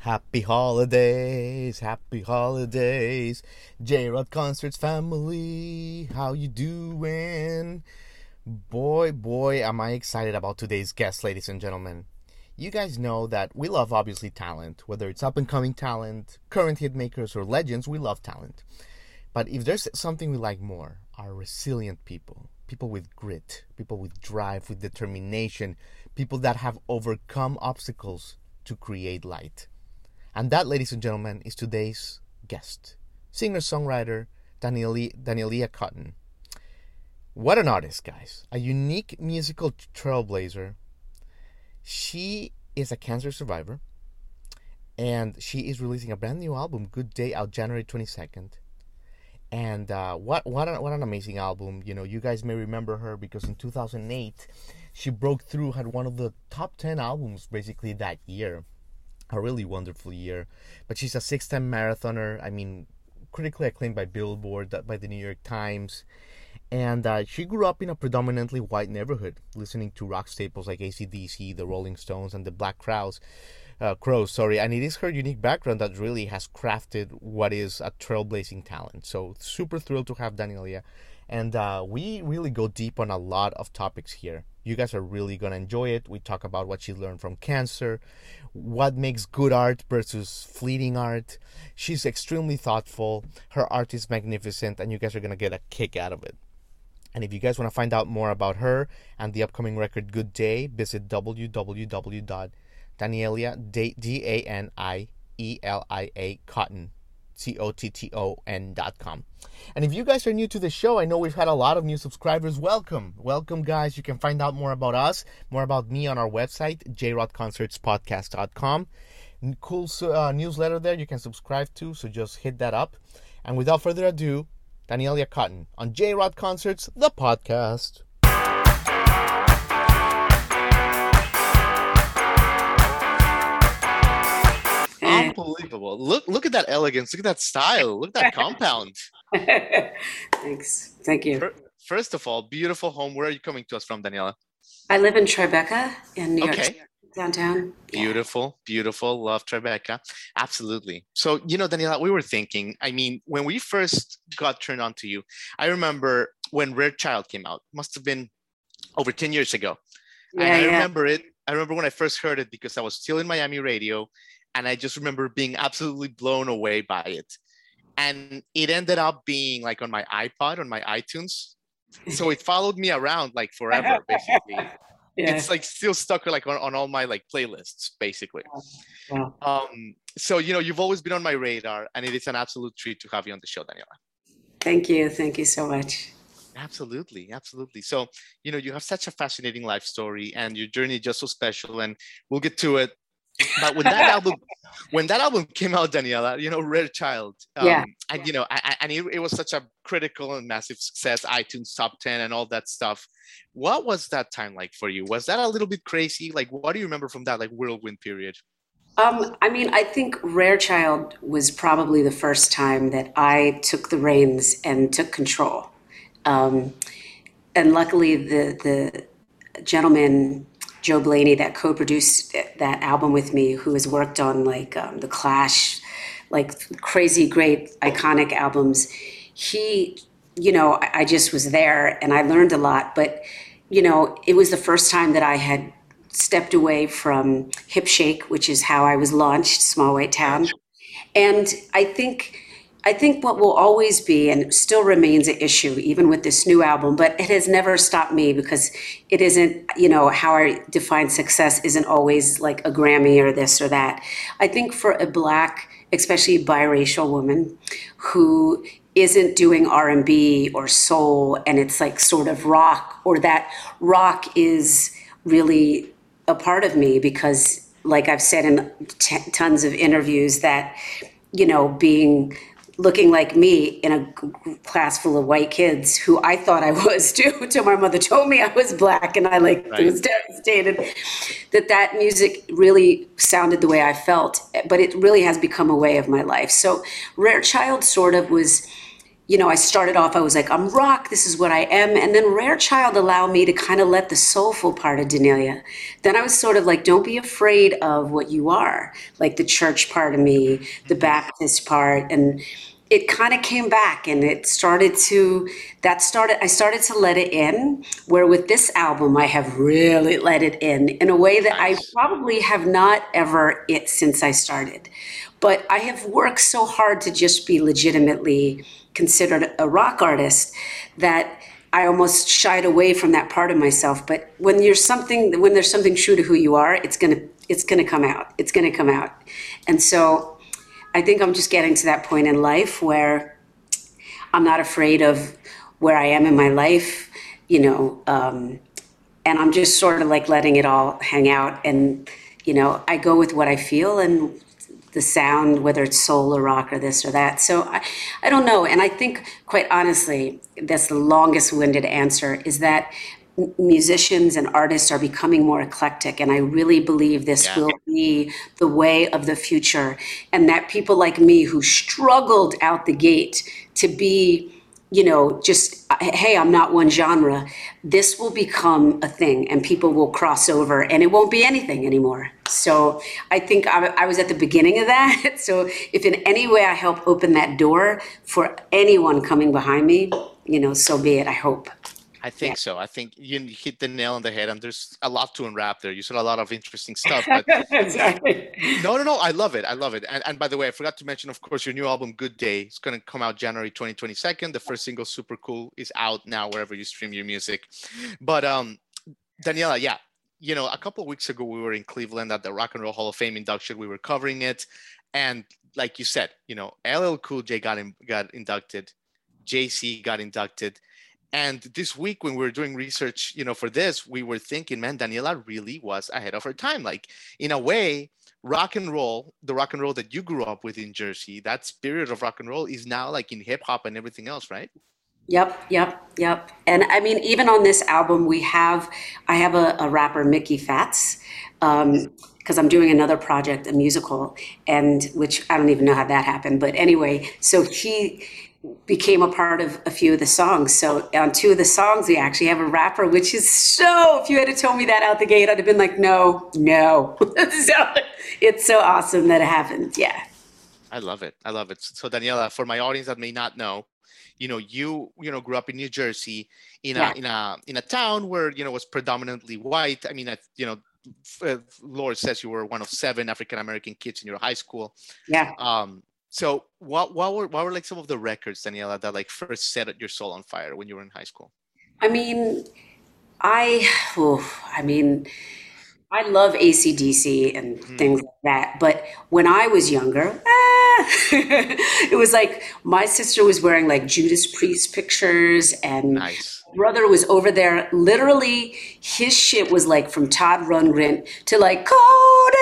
Happy holidays, happy holidays, J Rod Concerts family. How you doing? Boy, boy, am I excited about today's guest, ladies and gentlemen. You guys know that we love obviously talent, whether it's up and coming talent, current hit makers, or legends, we love talent. But if there's something we like more, are resilient people, people with grit, people with drive, with determination, people that have overcome obstacles to create light. And that, ladies and gentlemen, is today's guest, singer songwriter Danielia, Cotton. What an artist, guys! A unique musical trailblazer. She is a cancer survivor, and she is releasing a brand new album, Good Day, out January 22nd. And uh, what what an, what an amazing album! You know, you guys may remember her because in 2008 she broke through, had one of the top 10 albums basically that year a really wonderful year. But she's a six time marathoner. I mean, critically acclaimed by Billboard, by the New York Times. And uh, she grew up in a predominantly white neighborhood, listening to rock staples like ACDC, the Rolling Stones, and the Black Crowes. Uh, Crows, sorry, and it is her unique background that really has crafted what is a trailblazing talent. So super thrilled to have Danielia, and uh, we really go deep on a lot of topics here. You guys are really gonna enjoy it. We talk about what she learned from cancer, what makes good art versus fleeting art. She's extremely thoughtful. Her art is magnificent, and you guys are going to get a kick out of it. And if you guys want to find out more about her and the upcoming record Good Day, visit www.danielia, D-A-N-I-E-L-I-A, Cotton, C-O-T-T-O-N dot com. And if you guys are new to the show, I know we've had a lot of new subscribers. Welcome. Welcome, guys. You can find out more about us, more about me on our website, jrodconcertspodcast.com. Cool uh, newsletter there you can subscribe to, so just hit that up. And without further ado, Danielia Cotton on J Rod Concerts, the podcast. Unbelievable. Look look at that elegance. Look at that style. Look at that compound. Thanks. Thank you. First of all, beautiful home. Where are you coming to us from, Daniela? I live in Tribeca in New okay. York downtown. Beautiful, yeah. beautiful. Love Tribeca. Absolutely. So, you know, Daniela, we were thinking, I mean, when we first got turned on to you, I remember when Rare Child came out, must have been over 10 years ago. Yeah, and I yeah. remember it. I remember when I first heard it because I was still in Miami radio and I just remember being absolutely blown away by it. And it ended up being like on my iPod, on my iTunes. So it followed me around like forever, basically. yeah. It's like still stuck like on, on all my like playlists, basically. Yeah. Um, so you know, you've always been on my radar, and it is an absolute treat to have you on the show, Daniela. Thank you. Thank you so much. Absolutely, absolutely. So, you know, you have such a fascinating life story and your journey is just so special, and we'll get to it but when that album when that album came out daniela you know rare child um, yeah. and you know I, and it, it, was such a critical and massive success itunes top 10 and all that stuff. What was that time like for you? Was that a little bit crazy? Like what do you remember from that like whirlwind period? Um, I mean, I think Rare Child was probably the first time that I took the reins and took control. Um, and luckily, the the gentleman Joe Blaney that co-produced that album with me, who has worked on like um, the Clash, like crazy great iconic albums. He, you know, I, I just was there and I learned a lot. But you know, it was the first time that I had stepped away from Hip Shake, which is how I was launched, Small White Town, and I think I think what will always be and still remains an issue, even with this new album, but it has never stopped me because it isn't, you know, how I define success isn't always like a Grammy or this or that. I think for a black, especially biracial woman who isn't doing R&B or soul and it's like sort of rock or that rock is really a part of me because like I've said in t- tons of interviews that you know being looking like me in a class full of white kids who I thought I was too until my mother told me I was black and I like right. was devastated that that music really sounded the way I felt but it really has become a way of my life so Rare Child sort of was you know, I started off, I was like, I'm rock, this is what I am. And then Rare Child allowed me to kind of let the soulful part of Danielia. Then I was sort of like, don't be afraid of what you are, like the church part of me, the mm-hmm. Baptist part. And it kind of came back and it started to, that started, I started to let it in. Where with this album, I have really let it in in a way that. I probably have not ever it since I started. But I have worked so hard to just be legitimately considered a rock artist that I almost shied away from that part of myself. But when you're something, when there's something true to who you are, it's gonna it's gonna come out. It's gonna come out. And so, I think I'm just getting to that point in life where I'm not afraid of where I am in my life, you know, um, and I'm just sort of like letting it all hang out. And you know, I go with what I feel, and the sound, whether it's soul or rock or this or that. So I, I don't know. And I think, quite honestly, that's the longest winded answer is that musicians and artists are becoming more eclectic and i really believe this yeah. will be the way of the future and that people like me who struggled out the gate to be you know, just, hey, I'm not one genre, this will become a thing and people will cross over and it won't be anything anymore. So I think I, I, was at the beginning of that. So if in any way I help open that door for anyone coming behind me, you know, so be it, I hope. I think yeah. so. I think you hit the nail on the head, and there's a lot to unwrap there. You said a lot of interesting stuff. But no, no, no. I love it. I love it. And, and by the way, I forgot to mention, of course, your new album, Good Day, is going to come out January 2022. The first single, Super Cool, is out now wherever you stream your music. But um, Daniela, yeah, you know, a couple of weeks ago, we were in Cleveland at the Rock and Roll Hall of Fame induction. We were covering it. And like you said, you know, LL Cool J got, in, got inducted, Jay-Z got inducted and this week when we were doing research, you know, for this, we were thinking, man, Daniela really was ahead of her time. Like in a way, rock and roll, the rock and roll that you grew up with in Jersey, that spirit of rock and roll is now like in hip hop and everything else, right? Yep, yep, yep. And I mean, even on this album, we have I have a, a rapper, Mickey Fats. Um, because I'm doing another project, a musical, and which I don't even know how that happened. But anyway, so he became a part of a few of the songs. So on two of the songs, we actually have a rapper, which is so. If you had told me that out the gate, I'd have been like, no, no. so it's so awesome that it happened. Yeah. I love it. I love it. So Daniela, for my audience that may not know, you know, you you know grew up in New Jersey in a yeah. in a in a town where you know was predominantly white. I mean, you know, uh, Lord says you were one of seven African American kids in your high school. Yeah. Um, so what what were what were like some of the records, Daniela, that like first set your soul on fire when you were in high school? I mean, I oh, I mean, I love ACDC and mm. things like that. But when I was younger, ah, it was like my sister was wearing like Judas Priest pictures and nice brother was over there. Literally, his shit was like from Todd Rundgren to like cold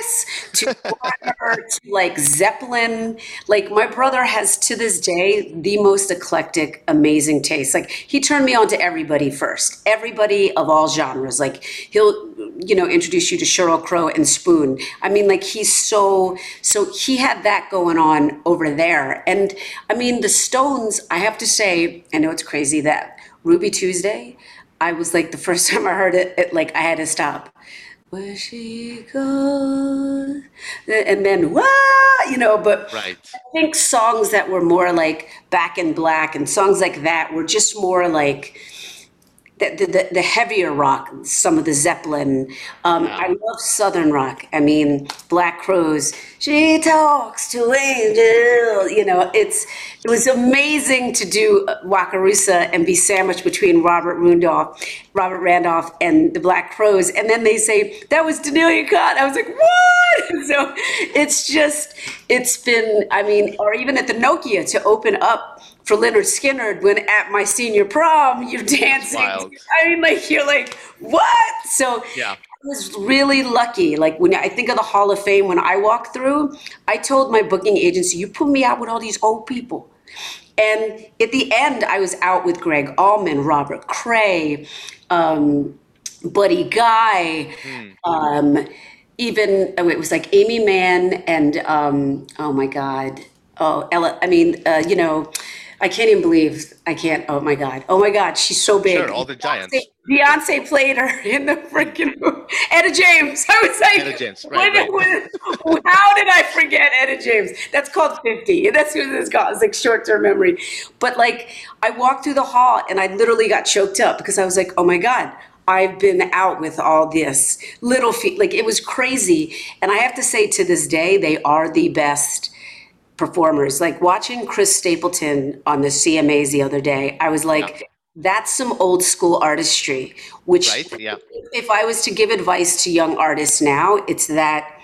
ice to, to like Zeppelin. Like my brother has to this day the most eclectic, amazing taste. Like he turned me on to everybody first, everybody of all genres. Like he'll you know introduce you to Sheryl Crow and Spoon. I mean, like he's so so he had that going on over there. And I mean, the Stones. I have to say, I know it's crazy that Ruby Tuesday, I was like the first time I heard it, it like I had to stop. Where she goes, and then what, you know. But right. I think songs that were more like Back in Black and songs like that were just more like the, the, the, heavier rock, some of the Zeppelin. Um, I love Southern rock. I mean, Black Crowes. She talks to angels. You know, it's it was amazing to do Wakarusa and be sandwiched between Robert Randolph, Robert Randolph, and the Black Crowes. And then they say that was Danielia Cott. I was like, what? so it's just it's been. I mean, or even at the Nokia to open up for Lynyrd Skynyrd when at my senior prom you're dancing. I mean, like you're like what? So yeah. I was really lucky. Like when I think of the Hall of Fame, when I walked through, I told my booking agency, "You put me out with all these old people." And at the end, I was out with Gregg Allman, Robert Cray, um, Buddy Guy, mm. um, even oh, it was like Aimee Mann and um, oh my God, oh Ella. I mean, uh, you know, I can't even believe I can't. Oh my God, oh my God, she's so big. Sure, all the giants. Beyonce, Beyonce played her in the freaking movie. Etta James. I was like, Etta James. Right, when, right. When, how did I forget Etta James? That's called 50. That's who this called. It's like short term memory. But like, I walked through the hall and I literally got choked up because I was like, oh my God, I've been out with all this little feet. Like, it was crazy. And I have to say, to this day, they are the best performers. Like watching Chris Stapleton on the CMAs the other day, I was like, yeah that's some old school artistry which right? yeah. if i was to give advice to young artists now it's that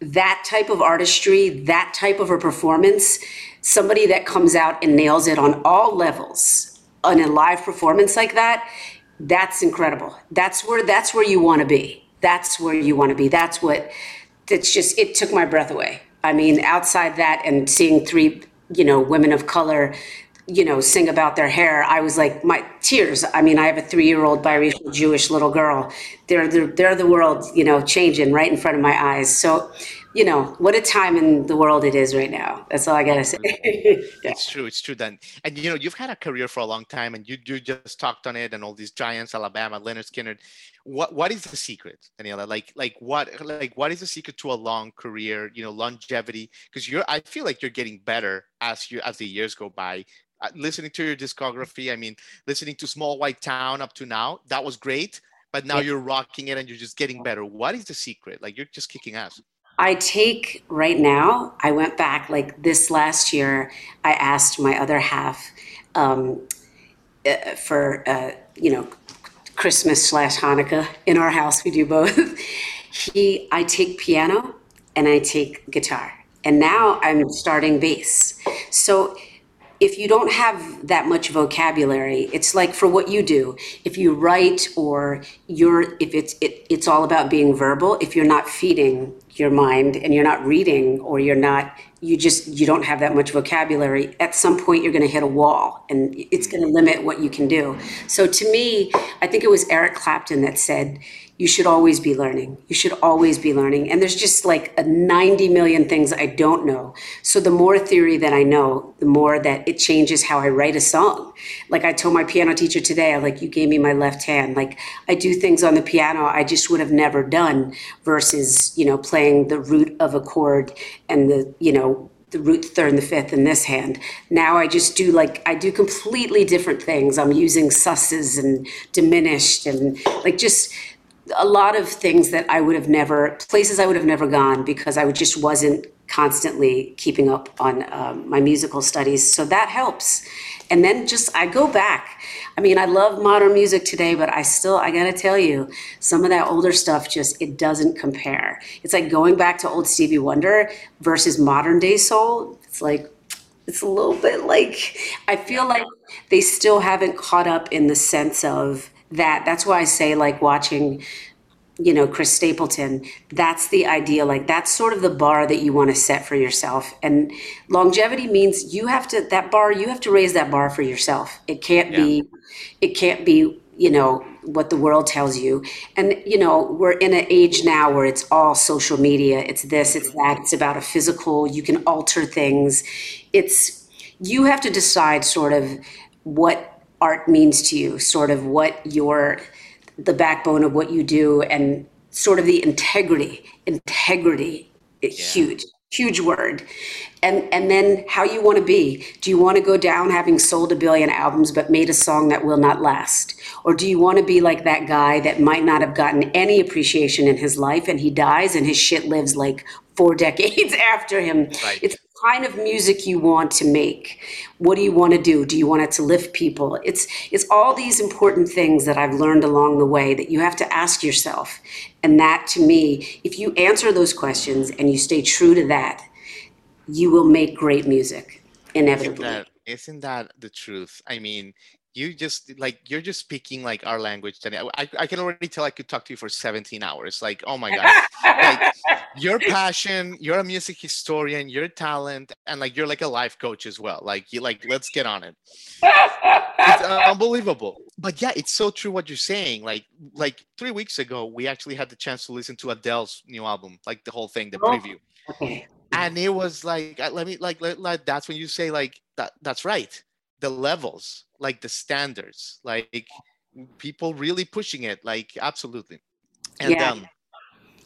that type of artistry that type of a performance somebody that comes out and nails it on all levels on a live performance like that that's incredible that's where that's where you want to be that's where you want to be that's what that's just it took my breath away i mean outside that and seeing three you know women of color you know, sing about their hair, I was like, my tears. I mean, I have a three-year-old biracial Jewish little girl. They're the, they're the world, you know, changing right in front of my eyes. So, you know, what a time in the world it is right now. That's all I gotta say. yeah. It's true. It's true. Then, and you know, you've had a career for a long time, and you you just talked on it, and all these giants, Alabama, Lynyrd Skynyrd What what is the secret, Daniela? Like like what like what is the secret to a long career? You know, longevity. Because you're, I feel like you're getting better as you as the years go by. Uh, listening to your discography, I mean, listening to Small White Town up to now, that was great. But now you're rocking it and you're just getting better. What is the secret? Like you're just kicking ass. I take right now, I went back like this last year, I asked my other half um, uh, for, uh, you know, Christmas slash Hanukkah in our house. We do both. he, I take piano and I take guitar. And now I'm starting bass. So if you don't have that much vocabulary it's like for what you do if you write or you're if it's it, it's all about being verbal if you're not feeding your mind and you're not reading or you're not you just you don't have that much vocabulary at some point you're going to hit a wall and it's going to limit what you can do. So to me i think it was eric clapton that said you should always be learning. You should always be learning. And there's just like a 90 million things i don't know. So the more theory that i know the more that it changes how i write a song. Like i told my piano teacher today i like you gave me my left hand. Like i do things on the piano i just would have never done versus you know playing the root of a chord and the you know the root third and the fifth in this hand. Now I just do like I do completely different things. I'm using susses and diminished and like just a lot of things that I would have never places I would have never gone because I just wasn't constantly keeping up on um, my musical studies. So that helps. And then just I go back. I mean, I love modern music today, but I still I got to tell you, some of that older stuff just it doesn't compare. It's like going back to old Stevie Wonder versus modern day soul. It's like it's a little bit like I feel like they still haven't caught up in the sense of that. That's why I say like watching you know chris stapleton that's the idea like that's sort of the bar that you want to set for yourself. And longevity means you have to that bar you have to raise that bar for yourself. It can't yeah. be it can't be you know what the world tells you. And you know we're in an age now where it's all social media. It's this it's mm-hmm. that. It's about a physical you can alter things. It's you have to decide sort of what art means to you sort of what your the backbone of what you do and sort of the integrity integrity eh, yeah. huge huge word and and then how you want to be do you want to go down having sold a billion albums but made a song that will not last or do you want to be like that guy that might not have gotten any appreciation in his life and he dies and his shit lives like four decades after him right. it's kind of music you want to make. What do you want to do? Do you want it to lift people? It's it's all these important things that i've learned along the way that you have to ask yourself. And that to me if you answer those questions and you stay true to that you will make great music inevitably. isn't that, isn't that the truth? I mean you just like you're just speaking like our language Danny. I, I can already tell i could talk to you for 17 hours. Like oh my god. Like your passion you're a music historian you're a talent and like you're like a life coach as well. Like you like let's get on it. It's unbelievable. But yeah it's so true what you're saying. Like like three weeks ago we actually had the chance to listen to adele's new album like the whole thing the oh. preview. Okay. and it was like let me like let, let- that's when you say like that that's right the levels like the standards like people really pushing it like absolutely and Yeah. um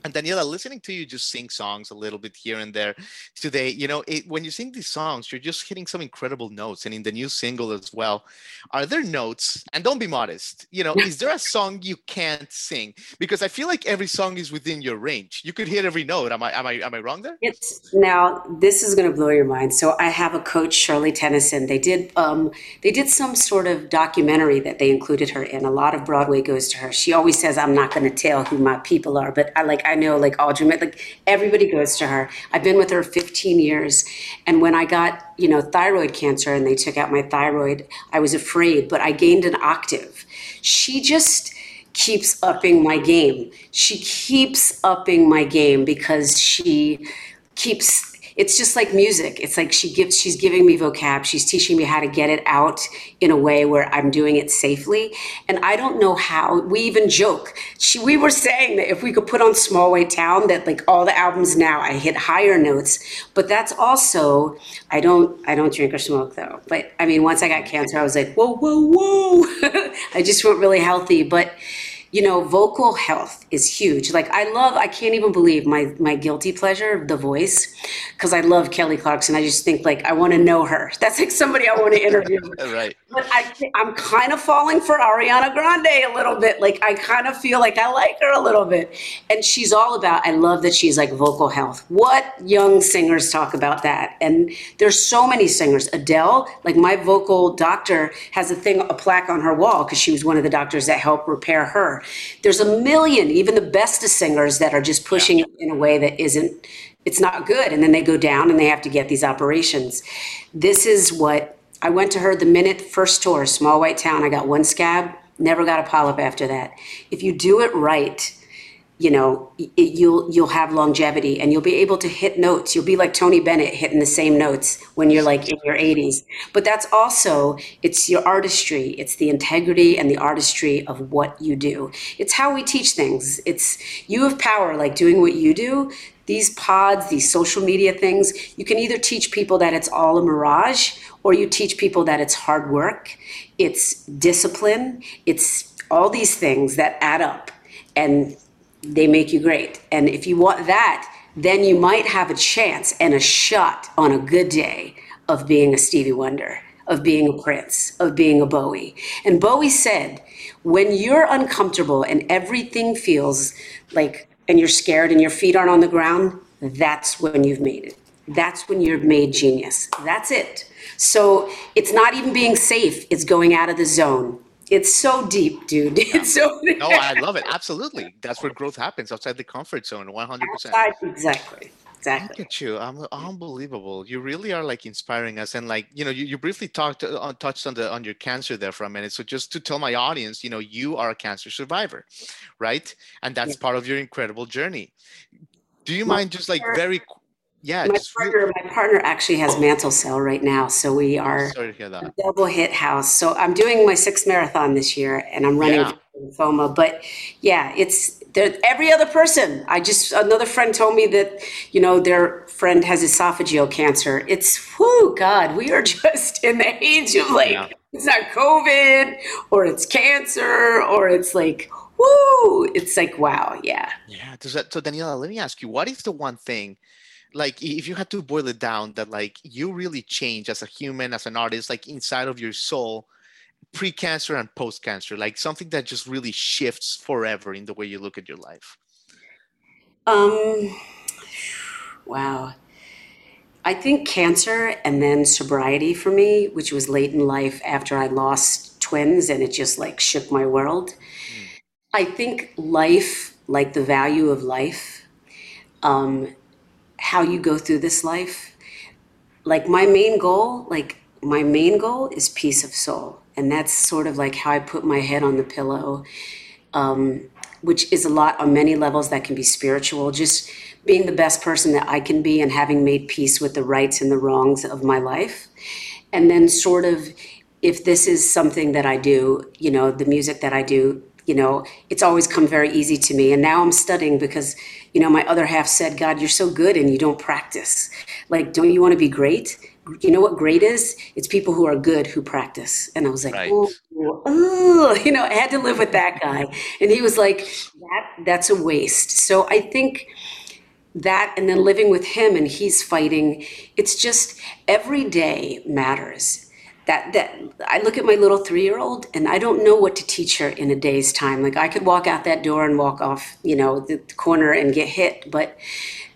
and Daniela, listening to you just sing songs a little bit here and there today, you know, it, when you sing these songs, you're just hitting some incredible notes. And in the new single as well, are there notes? And don't be modest, you know, is there a song you can't sing? Because I feel like every song is within your range. You could hit every note. Am I am I am I wrong there? It's now this is going to blow your mind. So I have a coach, Shirley Tennyson. They did um, they did some sort of documentary that they included her in. A lot of Broadway goes to her. She always says, "I'm not going to tell who my people are," but I like I know like Audrey, like everybody goes to her. I've been with her 15 years, and when I got you know thyroid cancer and they took out my thyroid, I was afraid, but I gained an octave. She just keeps upping my game. She keeps upping my game because she keeps it's just like music. It's like she gives she's giving me vocab. She's teaching me how to get it out in a way where I'm doing it safely. And I don't know how. We even joke. She we were saying that if we could put on Small White Town that like all the albums now I hit higher notes, but that's also I don't I don't drink or smoke though. But I mean once I got cancer I was like, "Whoa, whoa, whoa." I just went really healthy, but you know, vocal health is huge. Like I love, I can't even believe my my guilty pleasure, The Voice, because I love Kelly Clarkson. I just think like I want to know her. That's like somebody I want to interview. right. But I, I'm kind of falling for Ariana Grande a little bit. Like I kind of feel like I like her a little bit, and she's all about. I love that she's like vocal health. What young singers talk about that? And there's so many singers. Adele, like my vocal doctor, has a thing, a plaque on her wall because she was one of the doctors that helped repair her. There's a million, even the best of singers, that are just pushing it in a way that isn't. It's not good, and then they go down and they have to get these operations. This is what I went to her the minute first tour, Small White Town. I got one scab, never got a polyp after that. If you do it right, you know, it, you'll you'll have longevity and you'll be able to hit notes. You'll be like Tony Bennett hitting the same notes when you're like in your 80s. But that's also it's your artistry. It's the integrity and the artistry of what you do. It's how we teach things. It's you have power like doing what you do. These pods, these social media things, you can either teach people that it's all a mirage or you teach people that it's hard work, it's discipline, it's all these things that add up. And they make you great. And if you want that, then you might have a chance and a shot on a good day of being a Stevie Wonder, of being a Prince, of being a Bowie. And Bowie said, when you're uncomfortable and everything feels like, and you're scared and your feet aren't on the ground, that's when you've made it. That's when you're made genius. That's it. So it's not even being safe, it's going out of the zone. It's so deep, dude. It's so No, I love it. Absolutely. That's where growth happens outside the comfort zone. 100%. outside. Exactly. Look Exactly. at you. I'm unbelievable. You really are like inspiring us. And like, you know, you, you briefly talked uh, touched on the on your cancer there for a minute. So just to tell my audience, you know, you are a cancer survivor, right? And that's Yeah. part of your incredible journey. Do you mind just like very yeah, My partner, my partner actually has mantle cell right now, so we are sorry to hear that. double hit house. So I'm doing my sixth marathon this year, and I'm running Yeah. lymphoma. But yeah, it's there. Every other person. I just another friend told me that you know their friend has esophageal cancer. It's whoo God, we are just in the age of like Yeah. it's not COVID or it's cancer or it's like whoo. It's like wow, yeah. Yeah. Does that, so Daniela, let me ask you, what is the one thing, like if you had to boil it down, that like you really change as a human, as an artist, like inside of your soul, pre-cancer and post-cancer, like something that just really shifts forever in the way you look at your life? Um, wow. I think cancer and then sobriety for me, which was late in life after I lost twins and it just like shook my world. I think life, like the value of life, um, how you go through this life, like my main goal, like my main goal is peace of soul. And that's sort of like how I put my head on the pillow, um, which is a lot on many levels that can be spiritual. Just being the best person that I can be and having made peace with the rights and the wrongs of my life. And then, sort of, if this is something that I do, you know, the music that I do, you know, it's always come very easy to me. And now I'm studying because, you know, my other half said, God, you're so good and you don't practice. Like, don't you want to be great? You know what great is? It's people who are good who practice. And I was like, Right. oh, oh, you know, I had to live with that guy. And he was like, that, that's a waste. So I think that and then living with him and he's fighting it's just every day matters that that i look at my little three-year-old and i don't know what to teach her in a day's time like i could walk out that door and walk off you know the corner and get hit but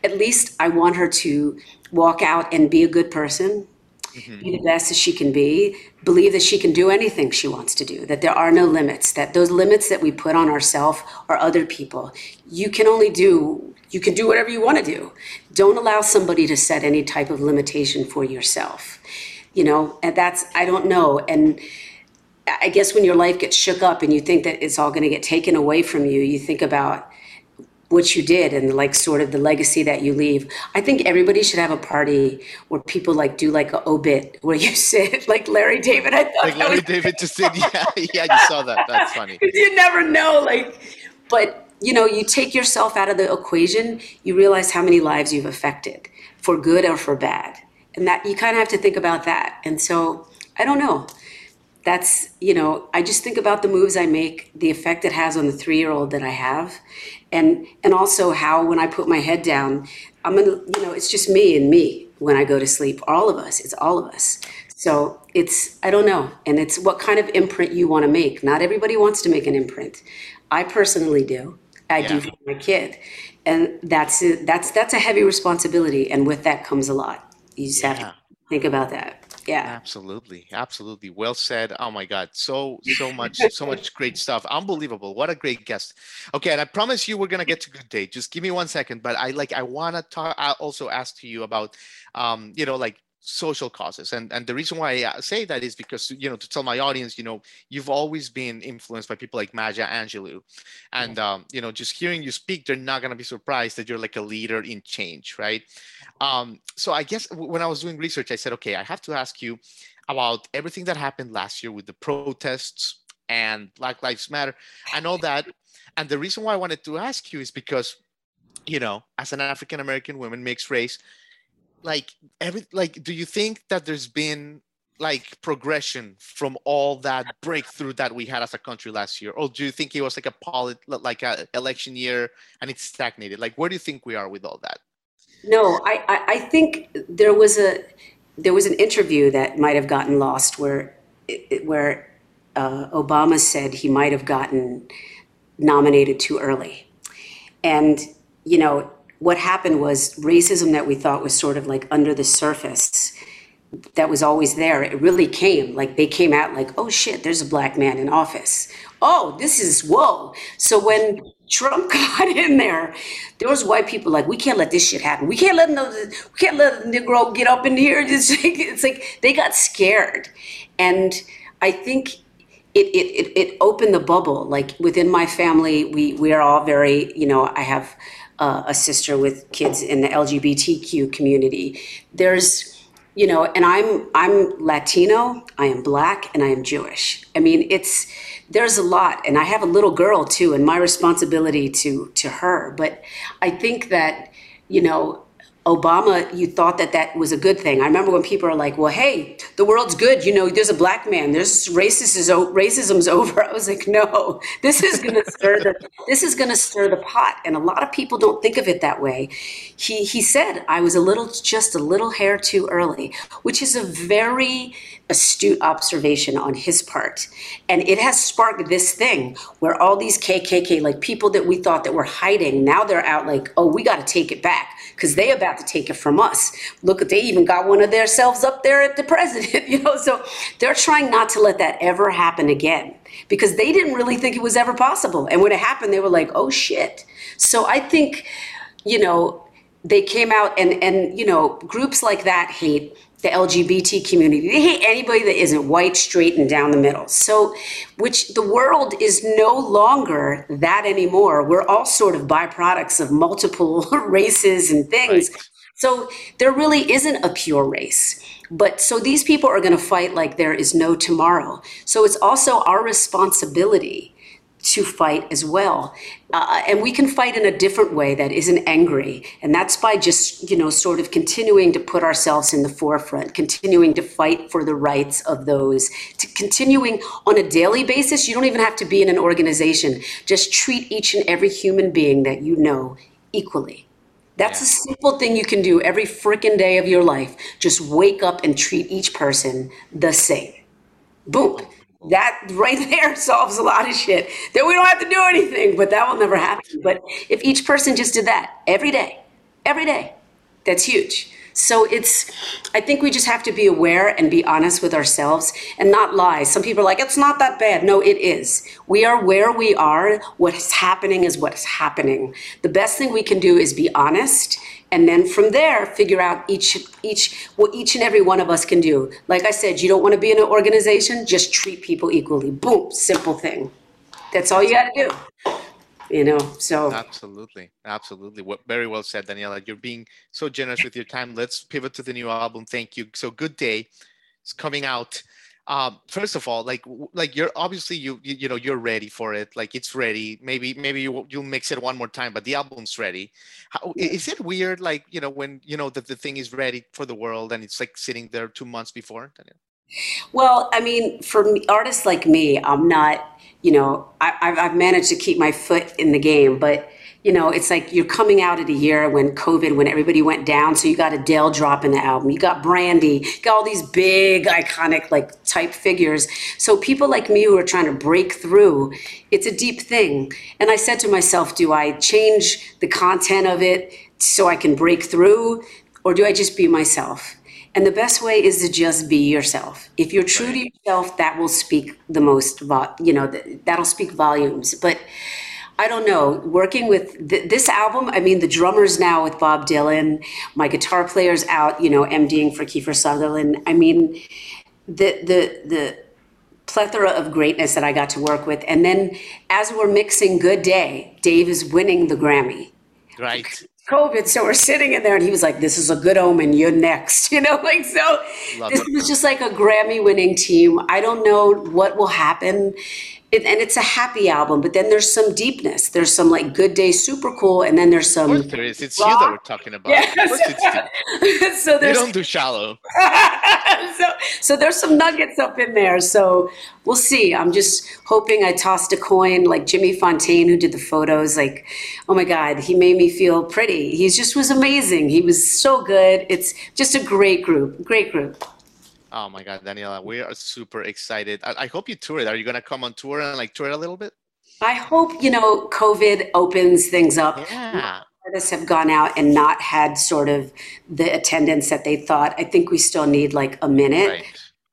at least i want her to walk out and be a good person mm-hmm. be the best as she can be, believe that she can do anything she wants to do, that there are no limits, that those limits that we put on ourselves or other people. You can only do, you can do whatever you want to do. Don't allow somebody to set any type of limitation for yourself. You know, and that's, I don't know. And I guess when your life gets shook up and you think that it's all going to get taken away from you, you think about what you did and like sort of the legacy that you leave. I think everybody should have a party where people like do like a obit where you sit like Larry David. I thought Like Larry David just did. Yeah, yeah, you saw that. That's funny. you never know like but you know you take yourself out of the equation you realize how many lives you've affected for good or for bad and that you kind of have to think about that. And so i don't know. That's you know i just think about the moves i make the effect it has on the three year old that i have and and also how when i put my head down i'm gonna you know it's just me and me when i go to sleep all of us it's all of us. So it's i don't know. And it's what kind of imprint you want to make. Not everybody wants to make an imprint. I personally do. I do for my kid. And that's that's that's a heavy responsibility and with that comes a lot you just have Yeah. to think about that yeah Absolutely, absolutely. Well said. Oh my God, so so much, so much great stuff. Unbelievable. What a great guest. Okay, and I promise you we're gonna get to good day. Just give me one second. But I like I wanna talk. I also ask to you about, um, you know, like social causes and and the reason why i say that is because you know to tell my audience you know you've always been influenced by people like Maya Angelou and um, you know just hearing you speak they're not going to be surprised that you're like a leader in change right? Um, so i guess when i was doing research i said okay i have to ask you about everything that happened last year with the protests and black lives matter and all that. And the reason why i wanted to ask you is because you know as an african american woman mixed race like every like do you think that there's been like progression from all that breakthrough that we had as a country last year? Or do you think it was like a polit like a election year and it stagnated? Like where do you think we are with all that? No, I, I, I think there was a there was an interview that might have gotten lost where where uh, Obama said he might have gotten nominated too early, and you know what happened was racism that we thought was sort of like under the surface that was always there. It really came like they came out like, oh shit, there's a black man in office. Oh, this is whoa. So when Trump got in there, there was white people like, we can't let this shit happen. We can't let no, we can't let a Negro get up in here. It's like, it's like they got scared, and I think it, it, it, it opened the bubble. Like within my family, we, we are all very, you know, I have uh, a sister with kids in the LGBTQ community. There's, you know, and I'm, I'm Latino, I am black, and I am Jewish. I mean, it's, there's a lot. And I have a little girl too, and my responsibility to, to her. But I think that, you know, Obama, you thought that that was a good thing. I remember when people are like, "Well, hey, the world's good. You know, there's a black man. There's racism. racism's over." I was like, "No, this is going to stir the this is going to stir the pot." And a lot of people don't think of it that way. He he said, "I was a little just a little hair too early," which is a very astute observation on his part. And it has sparked this thing where all these KKK, like people that we thought that were hiding, now they're out like, oh, we got to take it back because they about to take it from us. Look, they even got one of their selves up there at the president, you know. So they're trying not to let that ever happen again because they didn't really think it was ever possible. And when it happened, they were like, oh shit. So I think, you know, they came out and and you know groups like that hate the LGBT community. They hate anybody that isn't white, straight, and down the middle. So, which the world is no longer that anymore. We're all sort of byproducts of multiple races and things. Right. So, there really isn't a pure race. But so these people are going to fight like there is no tomorrow. So, it's also our responsibility to fight as well. Uh, and we can fight in a different way that isn't angry. And that's by just, you know, sort of continuing to put ourselves in the forefront, continuing to fight for the rights of those, to continuing on a daily basis. You don't even have to be in an organization. Just treat each and every human being that you know equally. That's yeah. a simple thing you can do every freaking day of your life. Just wake up and treat each person the same. Boom that right there solves a lot of shit. Then we don't have to do anything, but that will never happen. But if each person just did that every day, every day, that's huge. So it's, I think we just have to be aware and be honest with ourselves and not lie. Some people are like, it's not that bad. No, it is. We are where we are. What's happening is what's happening. The best thing we can do is be honest and then from there figure out each each what each and every one of us can do like i said you don't want to be in an organization just treat people equally boom simple thing that's all you got to do you know so absolutely absolutely what very well said daniela you're being so generous with your time let's pivot to the new album thank you so good day it's coming out um, first of all, like like you're obviously you, you, you know you're ready for it. Like it's ready. Maybe maybe you you'll mix it one more time, but the album's ready. How, is it weird? Like you know when you know that the thing is ready for the world and it's like sitting there two months before. Well, I mean, for artists like me, I'm not. You know, I, I've managed to keep my foot in the game, but you know, it's like you're coming out of the year when COVID, when everybody went down. So you got Adele dropping the album, you got Brandy, you got all these big, iconic, like type figures. So people like me who are trying to break through, it's a deep thing. And I said to myself, do I change the content of it so I can break through, or do I just be myself? And the best way is to just be yourself. If you're true to yourself, that will speak the most, you know, that'll speak volumes. But I don't know. Working with th- this album, I mean, the drummer's now with Bob Dylan. My guitar player's out, you know, MDing for Kiefer Sutherland. I mean, the the the plethora of greatness that I got to work with. And then as we're mixing Good Day, Dave is winning the Grammy. Right. COVID. So we're sitting in there and he was like, This is a good omen. You're next. You know, like, so Love this it. was just like a Grammy winning team. I don't know what will happen it, and it's a happy album, but then there's some deepness. There's some like Good Day, super cool, and then there's some. Of course there is. It's rock. you that we're talking about. Yeah. so there's. You don't do shallow. so, so there's some nuggets up in there. So we'll see. I'm just hoping I tossed a coin like Jimmy Fontaine, who did the photos. Like, oh my God, he made me feel pretty. He just was amazing. He was so good. It's just a great group. Great group. Oh my God, Daniela, we are super excited. I, I hope you tour it. Are you going to come on tour and like tour it a little bit? I hope, you know, COVID opens things up. Yeah. Artists have gone out and not had sort of the attendance that they thought. I think we still need like a minute. Right.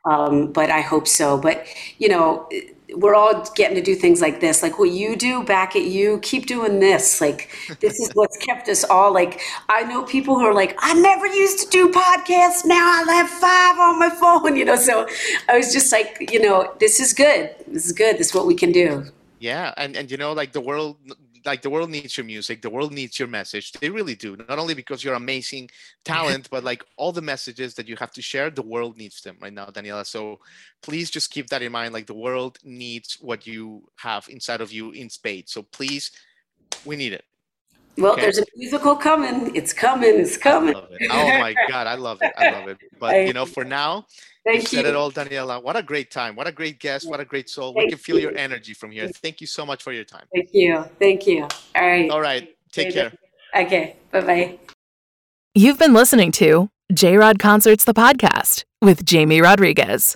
Um, but I hope so. But, you know, we're all getting to do things like this. Like what you do back at you keep doing this. Like this is what's kept us all like i know people who are like i never used to do podcasts. Now i have five on my phone you know? So i was just like you know this is good. This is good. This is what we can do. Yeah and and you know like the world like the world needs your music the world needs your message. They really do not only because you're amazing talent but like all the messages that you have to share the world needs them right now daniela. So please just keep that in mind like the world needs what you have inside of you in spades. So please we need it well, okay. there's a musical coming. It's coming. It's coming. Oh my God, I love it. I love it. But you know, for now, Thank you. Said it all, Daniela. What a great time. What a great guest. What a great soul. Thank we can feel you. your energy from here. Thank you so much for your time. Thank you. Thank you. All right. All right. Take care. Okay. Bye bye. You've been listening to J Rod Concerts, the podcast with Jamie Rodriguez.